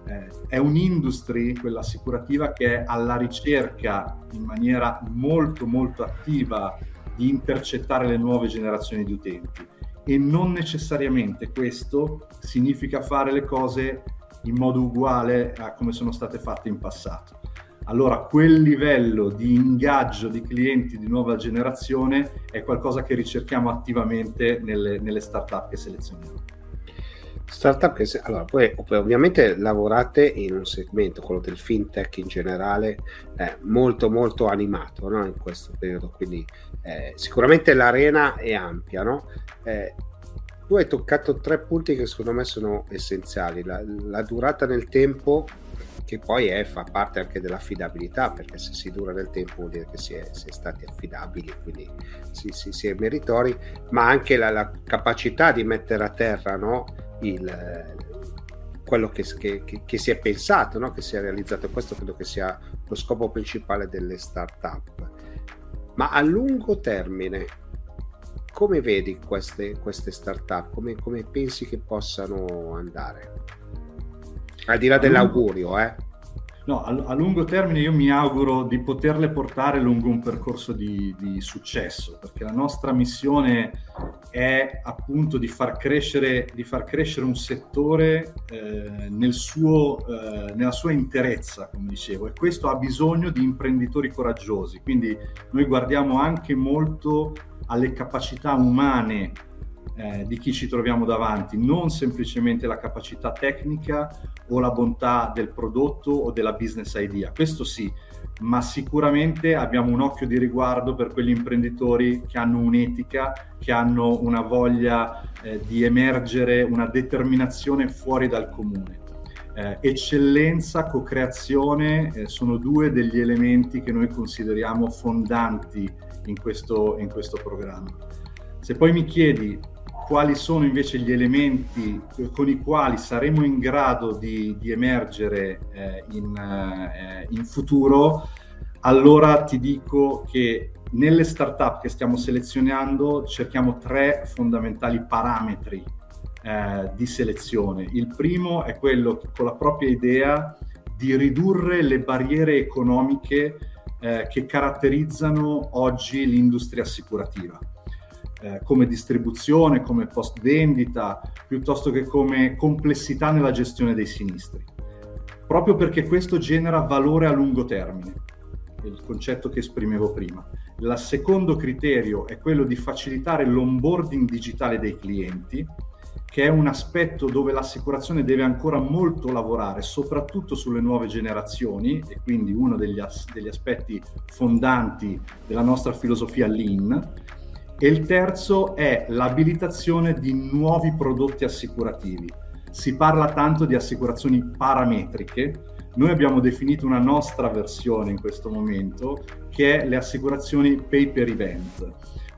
Eh, è un'industria, quella assicurativa, che è alla ricerca in maniera molto molto attiva di intercettare le nuove generazioni di utenti e non necessariamente questo significa fare le cose in modo uguale a come sono state fatte in passato allora quel livello di ingaggio di clienti di nuova generazione è qualcosa che ricerchiamo attivamente nelle, nelle startup che selezioniamo. Startup che, allora, poi, ovviamente lavorate in un segmento, quello del fintech in generale, eh, molto molto animato no? in questo periodo, quindi eh, sicuramente l'arena è ampia, no? Eh, tu hai toccato tre punti che secondo me sono essenziali, la, la durata nel tempo che poi è, fa parte anche dell'affidabilità, perché se si dura nel tempo vuol dire che si è, si è stati affidabili, quindi si, si, si, è meritori, ma anche la, la capacità di mettere a terra no, il, quello che, che, che, si è pensato, no, che si è realizzato. Questo credo che sia lo scopo principale delle start-up. Ma a lungo termine, come vedi queste, queste start-up? Come, come pensi che possano andare? Al di là dell'augurio, eh. No, a, a, lungo termine io mi auguro di poterle portare lungo un percorso di, di, successo, perché la nostra missione è appunto di far crescere, di far crescere un settore eh, nel suo, eh, nella sua interezza, come dicevo, e questo ha bisogno di imprenditori coraggiosi. Quindi noi guardiamo anche molto alle capacità umane eh, di chi ci troviamo davanti, non semplicemente la capacità tecnica o la bontà del prodotto o della business idea. Questo sì, ma sicuramente abbiamo un occhio di riguardo per quegli imprenditori che hanno un'etica, che hanno una voglia eh, di emergere, una determinazione fuori dal comune. Eh, eccellenza, co-creazione eh, sono due degli elementi che noi consideriamo fondanti in questo, in questo programma. Se poi mi chiedi quali sono invece gli elementi con i quali saremo in grado di, di emergere eh, in, eh, in, futuro, allora ti dico che nelle startup che stiamo selezionando cerchiamo tre fondamentali parametri eh, di selezione. Il primo è quello con la propria idea di ridurre le barriere economiche eh, che caratterizzano oggi l'industria assicurativa eh, come distribuzione, come post vendita, piuttosto che come complessità nella gestione dei sinistri. Proprio perché questo genera valore a lungo termine, il concetto che esprimevo prima. Il secondo criterio è quello di facilitare l'onboarding digitale dei clienti, che è un aspetto dove l'assicurazione deve ancora molto lavorare, soprattutto sulle nuove generazioni, e quindi uno degli, as- degli aspetti fondanti della nostra filosofia lean, e il terzo è l'abilitazione di nuovi prodotti assicurativi. Si parla tanto di assicurazioni parametriche, noi abbiamo definito una nostra versione in questo momento che è le assicurazioni pay per event,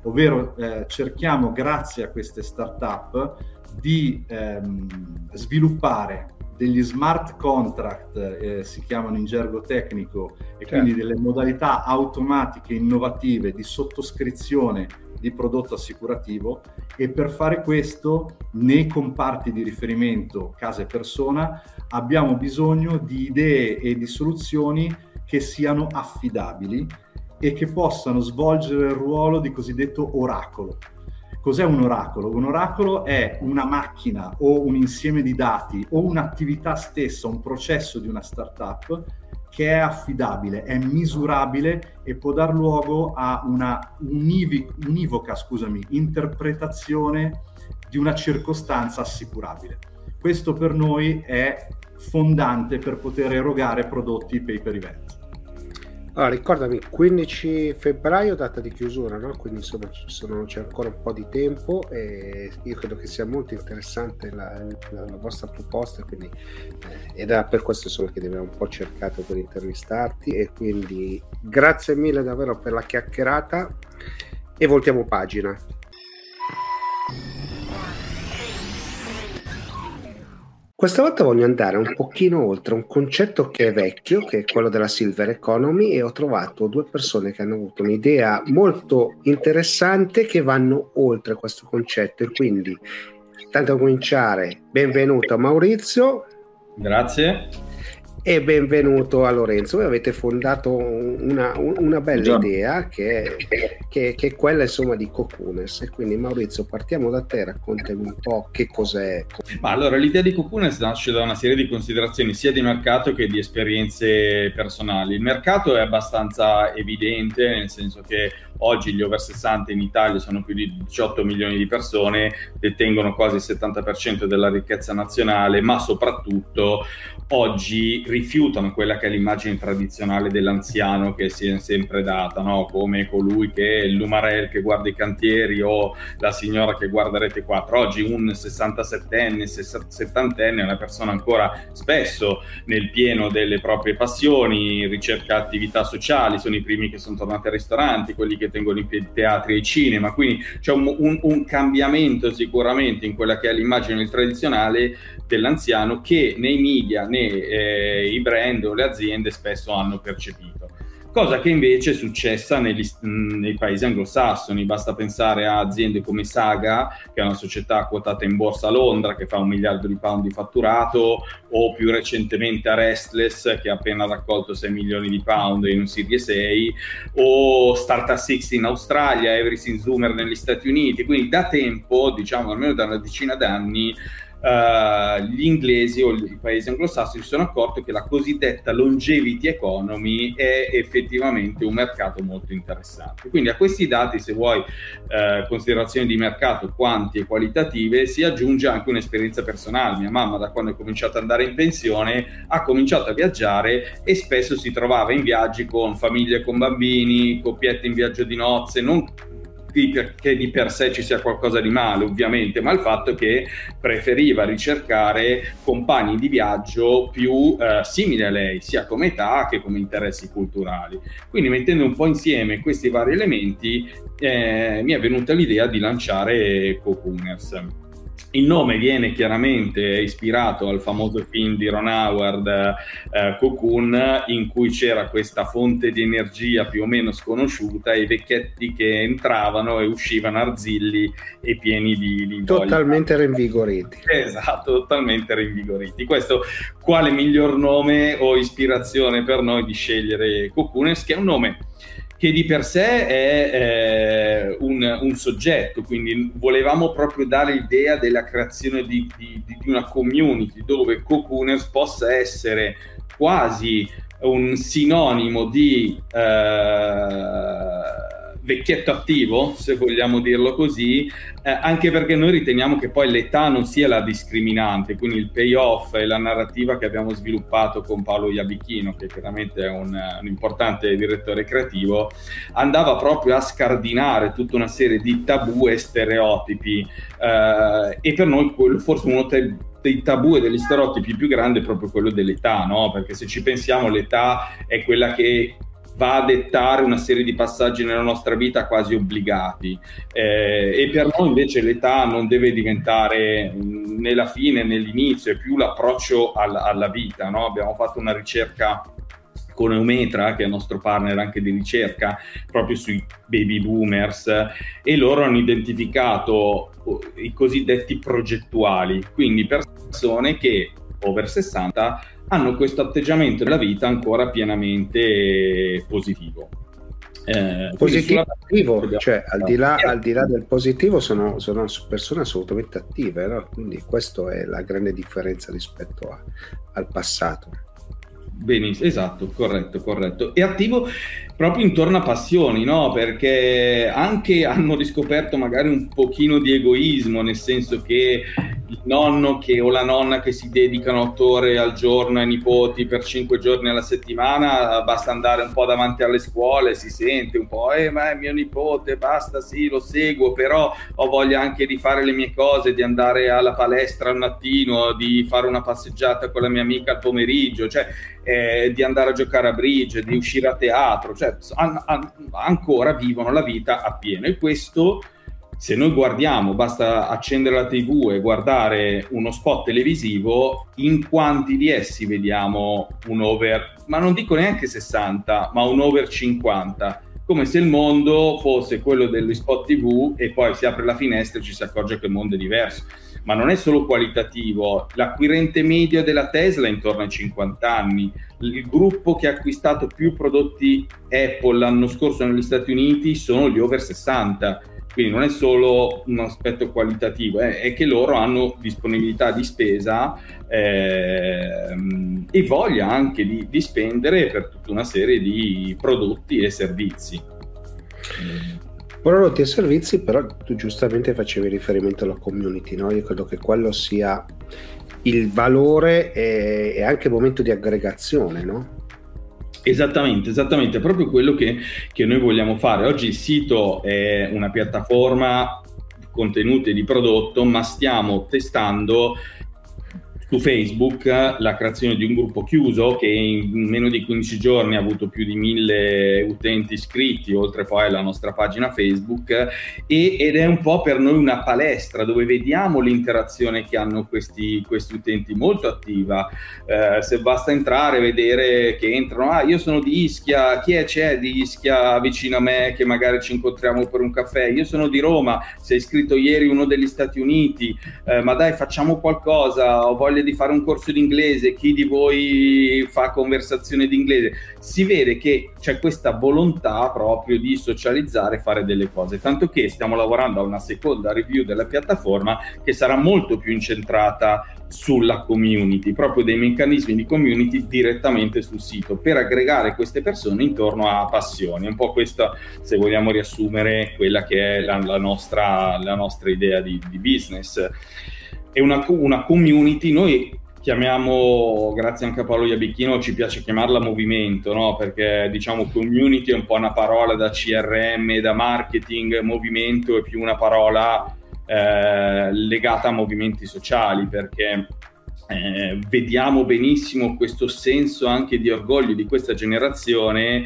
ovvero eh, cerchiamo grazie a queste start-up di ehm, sviluppare degli smart contract, eh, si chiamano in gergo tecnico, e certo. quindi delle modalità automatiche innovative di sottoscrizione di prodotto assicurativo e per fare questo nei comparti di riferimento casa e persona abbiamo bisogno di idee e di soluzioni che siano affidabili e che possano svolgere il ruolo di cosiddetto oracolo. Cos'è un oracolo? Un oracolo è una macchina o un insieme di dati o un'attività stessa, un processo di una startup che è affidabile, è misurabile e può dar luogo a una univi, univoca scusami, interpretazione di una circostanza assicurabile. Questo per noi è fondante per poter erogare prodotti pay per event. Allora, ricordami, 15 febbraio data di chiusura, no? quindi insomma sono, c'è ancora un po' di tempo e io credo che sia molto interessante la, la, la vostra proposta quindi, eh, ed è per questo insomma, che abbiamo un po' cercato per intervistarti e quindi grazie mille davvero per la chiacchierata e voltiamo pagina. Questa volta voglio andare un pochino oltre un concetto che è vecchio, che è quello della silver economy, e ho trovato due persone che hanno avuto un'idea molto interessante che vanno oltre questo concetto. E quindi, tanto a cominciare, benvenuto Maurizio. Grazie e benvenuto a Lorenzo. Voi avete fondato una, una bella Buongiorno. idea che, che, che, è quella insomma di Cocunes. E quindi Maurizio, partiamo da te, raccontami un po' che cos'è. Ma allora, l'idea di Cocunes nasce da una serie di considerazioni sia di mercato che di esperienze personali. Il mercato è abbastanza evidente, nel senso che oggi gli over 60 in Italia sono più di 18 milioni di persone, detengono quasi il 70% della ricchezza nazionale, ma soprattutto oggi rifiutano quella che è l'immagine tradizionale dell'anziano che si è sempre data, no? come colui che è l'umarel che guarda i cantieri o la signora che guarda Rete 4. Oggi un 67enne, 70enne è una persona ancora spesso nel pieno delle proprie passioni, ricerca attività sociali, sono i primi che sono tornati ai ristoranti, quelli che tengono piedi teatri e cinema, quindi c'è un, un, un cambiamento sicuramente in quella che è l'immagine tradizionale dell'anziano che nei media né eh, i brand o le aziende spesso hanno percepito. Cosa che invece è successa negli, nei paesi anglosassoni, basta pensare a aziende come Saga, che è una società quotata in borsa a Londra, che fa un miliardo di pound di fatturato, o più recentemente a Restless, che ha appena raccolto 6 milioni di pound in un Series 6, o Startup 60 in Australia, Everything Zoomer negli Stati Uniti. Quindi da tempo, diciamo almeno da una decina d'anni, uh, gli inglesi o i paesi anglosassoni si sono accorti che la cosiddetta longevity economy è effettivamente un mercato molto interessante. Quindi a questi dati, se vuoi, uh, considerazioni di mercato quanti e qualitative, si aggiunge anche un'esperienza personale. Mia mamma, da quando è cominciato ad andare in pensione, ha cominciato a viaggiare e spesso si trovava in viaggi con famiglie con bambini, coppiette in viaggio di nozze, non che di per sé ci sia qualcosa di male, ovviamente, ma il fatto che preferiva ricercare compagni di viaggio più eh, simili a lei, sia come età che come interessi culturali. Quindi mettendo un po' insieme questi vari elementi eh, mi è venuta l'idea di lanciare Cocooners. Il nome viene chiaramente ispirato al famoso film di Ron Howard, eh, Cocoon, in cui c'era questa fonte di energia più o meno sconosciuta e i vecchietti che entravano e uscivano arzilli e pieni di, di Totalmente voglia. rinvigoriti. Esatto, totalmente rinvigoriti. Questo quale miglior nome o ispirazione per noi di scegliere Cocooners, che è un nome che di per sé è eh, un, un, soggetto, quindi volevamo proprio dare l'idea della creazione di, di, di una community dove Cocooners possa essere quasi un sinonimo di eh, vecchietto attivo, se vogliamo dirlo così, eh, anche perché noi riteniamo che poi l'età non sia la discriminante, quindi il payoff e la narrativa che abbiamo sviluppato con Paolo Iabichino, che chiaramente è un, un importante direttore creativo, andava proprio a scardinare tutta una serie di tabù e stereotipi eh, e per noi quello forse uno te- dei tabù e degli stereotipi più grandi è proprio quello dell'età, no? Perché se ci pensiamo l'età è quella che va a dettare una serie di passaggi nella nostra vita quasi obbligati eh, e per noi invece l'età non deve diventare né la fine né l'inizio, è più l'approccio al, alla vita. No? Abbiamo fatto una ricerca con Eumetra, che è il nostro partner anche di ricerca, proprio sui baby boomers, e loro hanno identificato i cosiddetti progettuali, quindi persone che over 60 hanno questo atteggiamento della vita ancora pienamente positivo. Eh, positivo, cioè al di, là, al di, là, del positivo sono, sono persone assolutamente attive, no? quindi questa è la grande differenza rispetto a, al passato. Benissimo, esatto, corretto, corretto. E attivo proprio intorno a passioni, no? Perché anche hanno riscoperto magari un pochino di egoismo, nel senso che il nonno che, o la nonna che si dedicano otto ore al giorno ai nipoti per cinque giorni alla settimana, basta andare un po' davanti alle scuole, si sente un po', eh ma è mio nipote, basta, sì, lo seguo, però ho voglia anche di fare le mie cose, di andare alla palestra al mattino, di fare una passeggiata con la mia amica al pomeriggio, cioè eh, di andare a giocare a bridge, di uscire a teatro, cioè an- an- ancora vivono la vita appieno. E questo se noi guardiamo, basta accendere la TV e guardare uno spot televisivo, in quanti di essi vediamo un over, ma non dico neanche 60, ma un over 50, come se il mondo fosse quello degli spot TV e poi si apre la finestra e ci si accorge che il mondo è diverso. Ma non è solo qualitativo, l'acquirente medio della Tesla è intorno ai 50 anni, il gruppo che ha acquistato più prodotti Apple l'anno scorso negli Stati Uniti sono gli over 60 quindi non è solo un aspetto qualitativo, eh, è che loro hanno disponibilità di spesa eh, e voglia anche di, di, spendere per tutta una serie di prodotti e servizi. Prodotti e servizi, però tu giustamente facevi riferimento alla community, no? Io credo che quello sia il valore e, anche il momento di aggregazione, no? Esattamente, esattamente, proprio quello che, che noi vogliamo fare. Oggi il sito è una piattaforma contenuti di prodotto, ma stiamo testando su Facebook la creazione di un gruppo chiuso che in meno di 15 giorni ha avuto più di mille utenti iscritti, oltre poi alla nostra pagina Facebook, e, ed è un po' per noi una palestra dove vediamo l'interazione che hanno questi, questi utenti molto attiva. Eh, se basta entrare vedere che entrano, ah io sono di Ischia, chi è c'è di Ischia vicino a me che magari ci incontriamo per un caffè, io sono di Roma, si è iscritto ieri uno degli Stati Uniti, eh, ma dai facciamo qualcosa, ho voglia di fare un corso di inglese, chi di voi fa conversazione di inglese, si vede che c'è questa volontà proprio di socializzare e fare delle cose, tanto che stiamo lavorando a una seconda review della piattaforma che sarà molto più incentrata sulla community, proprio dei meccanismi di community direttamente sul sito per aggregare queste persone intorno a passioni. Un po' questa, se vogliamo riassumere, quella che è la, la, nostra, la nostra, idea di, di business è una, una community, noi chiamiamo, grazie anche a Paolo Iabicchino, ci piace chiamarla movimento, no? perché diciamo community è un po' una parola da CRM, da marketing, movimento è più una parola eh, legata a movimenti sociali, perché eh, vediamo benissimo questo senso anche di orgoglio di questa generazione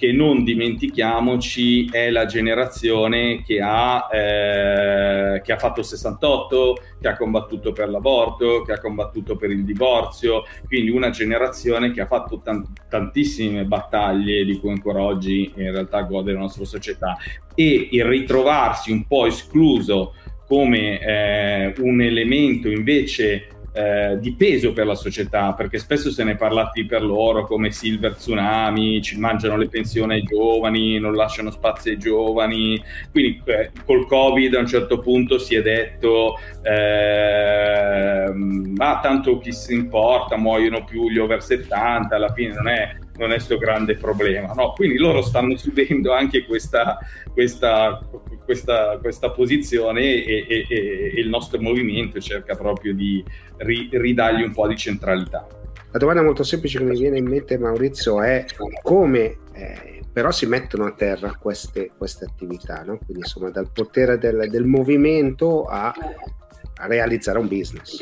che non dimentichiamoci è la generazione che ha, eh, che ha fatto il 68, che ha combattuto per l'aborto, che ha combattuto per il divorzio, quindi una generazione che ha fatto tan- tantissime battaglie di cui ancora oggi in realtà gode la nostra società. E il ritrovarsi un po' escluso come eh, un elemento invece eh, di peso per la società, perché spesso se ne è parlati per loro come silver tsunami, ci mangiano le pensioni ai giovani, non lasciano spazio ai giovani, quindi eh, col Covid a un certo punto si è detto eh, ma tanto chi si importa, muoiono più gli over 70, alla fine non è non è questo grande problema. No? Quindi loro stanno subendo anche questa, questa, questa, questa posizione e, e, e, il nostro movimento cerca proprio di ri, ridargli un po' di centralità. La domanda molto semplice che mi viene in mente Maurizio è come eh, però si mettono a terra queste, queste attività, no? quindi insomma dal potere del, del movimento a, a realizzare un business.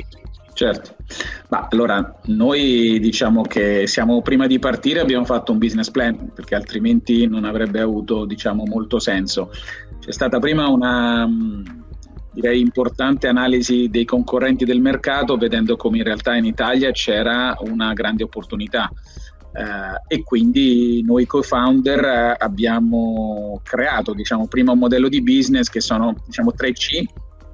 Certo, ma allora noi diciamo che siamo prima di partire abbiamo fatto un business plan perché altrimenti non avrebbe avuto diciamo molto senso. C'è stata prima una direi importante analisi dei concorrenti del mercato vedendo come in realtà in Italia c'era una grande opportunità. Uh, e quindi noi co-founder uh, abbiamo creato diciamo prima un modello di business che sono diciamo 3C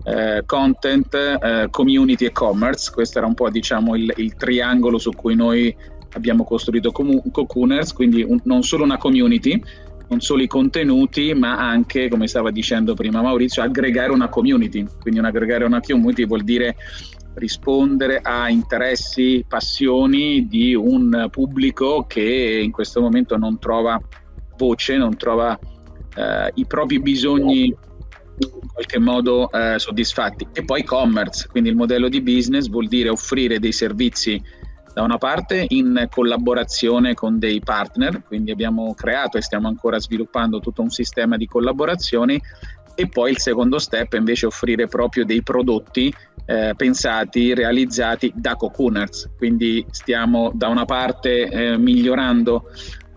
eh, content, eh, community e commerce. Questo era un po' diciamo il, il triangolo su cui noi abbiamo costruito Cocooners, quindi un, non solo una community, non solo i contenuti, ma anche, come stava dicendo prima Maurizio, aggregare una community. Quindi un aggregare una community vuol dire rispondere a interessi, passioni di un pubblico che in questo momento non trova voce, non trova eh, i propri bisogni qualche modo eh, soddisfatti. E poi commerce, quindi il modello di business vuol dire offrire dei servizi da una parte in collaborazione con dei partner, quindi abbiamo creato e stiamo ancora sviluppando tutto un sistema di collaborazioni e poi il secondo step è invece offrire proprio dei prodotti eh, pensati, realizzati da cocooners, quindi stiamo da una parte eh, migliorando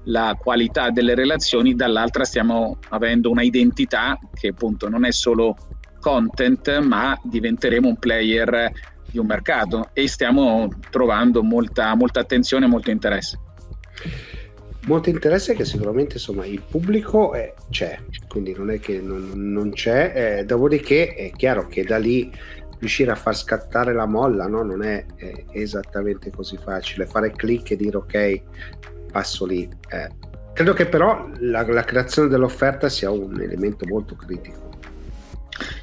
la qualità delle relazioni, dall'altra stiamo avendo una identità che appunto non è solo content, ma diventeremo un player di un mercato e stiamo trovando molta, molta attenzione e molto interesse. Molto interesse che sicuramente insomma il pubblico è, c'è, quindi non è che non, non c'è, eh, dopodiché è chiaro che da lì riuscire a far scattare la molla no? non è, è, esattamente così facile, fare click e dire ok, passo lì. Eh. Credo che però la, la creazione dell'offerta sia un elemento molto critico.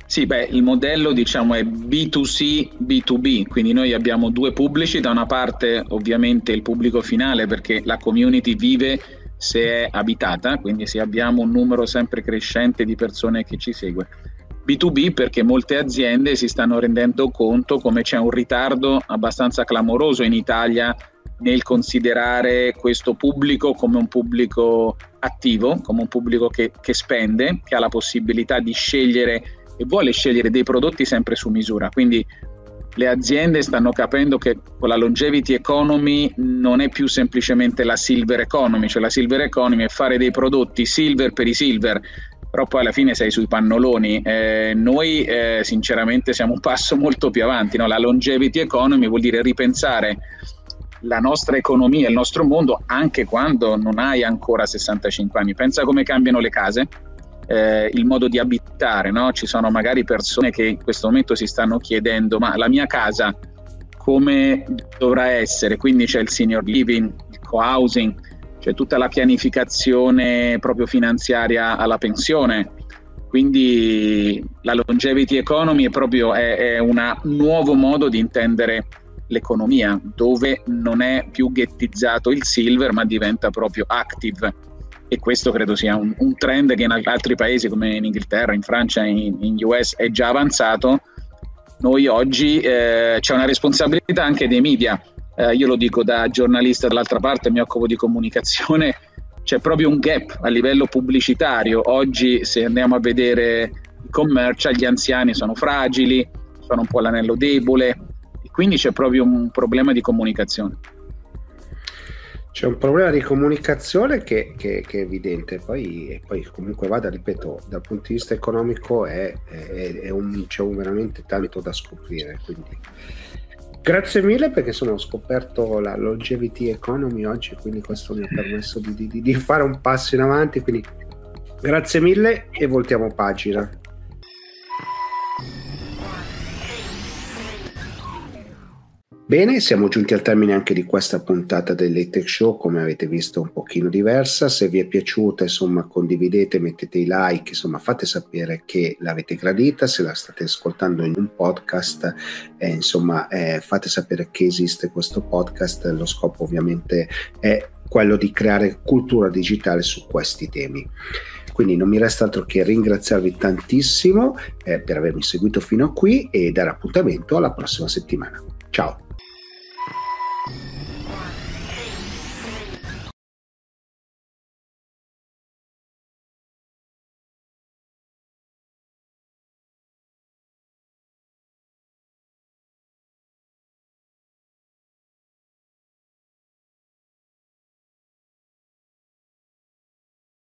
Sì, beh, il modello diciamo è B2C, B2B, quindi noi abbiamo due pubblici, da una parte ovviamente il pubblico finale perché la community vive se è abitata, quindi se abbiamo un numero sempre crescente di persone che ci segue. B2B perché molte aziende si stanno rendendo conto come c'è un ritardo abbastanza clamoroso in Italia nel considerare questo pubblico come un pubblico attivo, come un pubblico che, che spende, che ha la possibilità di scegliere e vuole scegliere dei prodotti sempre su misura. Quindi le aziende stanno capendo che con la longevity economy non è più semplicemente la silver economy, cioè la silver economy è fare dei prodotti silver per i silver, però poi alla fine sei sui pannoloni. Eh, noi eh, sinceramente siamo un passo molto più avanti, no? la longevity economy vuol dire ripensare la nostra economia, il nostro mondo, anche quando non hai ancora 65 anni. Pensa come cambiano le case, eh, il modo di abitare, no? ci sono magari persone che in questo momento si stanno chiedendo ma la mia casa come dovrà essere? Quindi c'è il senior living, il co-housing, c'è tutta la pianificazione proprio finanziaria alla pensione. Quindi la longevity economy è proprio è, è un nuovo modo di intendere l'economia, dove non è più ghettizzato il silver, ma diventa proprio active e questo credo sia un, un, trend che in altri paesi come in Inghilterra, in Francia, in, in US è già avanzato. Noi oggi eh, c'è una responsabilità anche dei media, eh, io lo dico da giornalista dall'altra parte, mi occupo di comunicazione, c'è proprio un gap a livello pubblicitario. Oggi se andiamo a vedere i commercial, gli anziani sono fragili, sono un po' l'anello debole, quindi c'è proprio un problema di comunicazione. C'è un problema di comunicazione che, che, che è evidente, poi, poi, comunque vada, ripeto, dal punto di vista economico è, è, è un, c'è un veramente tanto da scoprire. Quindi. Grazie mille perché sono, ho scoperto la longevity economy oggi, quindi questo mi ha permesso di, di, di fare un passo in avanti. Quindi grazie mille e voltiamo pagina. Bene, siamo giunti al termine anche di questa puntata del Late Show, come avete visto un pochino diversa. Se vi è piaciuta, insomma, condividete, mettete i like, insomma, fate sapere che l'avete gradita. Se la state ascoltando in un podcast, eh, insomma, eh, fate sapere che esiste questo podcast. Lo scopo ovviamente è quello di creare cultura digitale su questi temi. Quindi non mi resta altro che ringraziarvi tantissimo eh, per avermi seguito fino a qui e dare appuntamento alla prossima settimana. Ciao!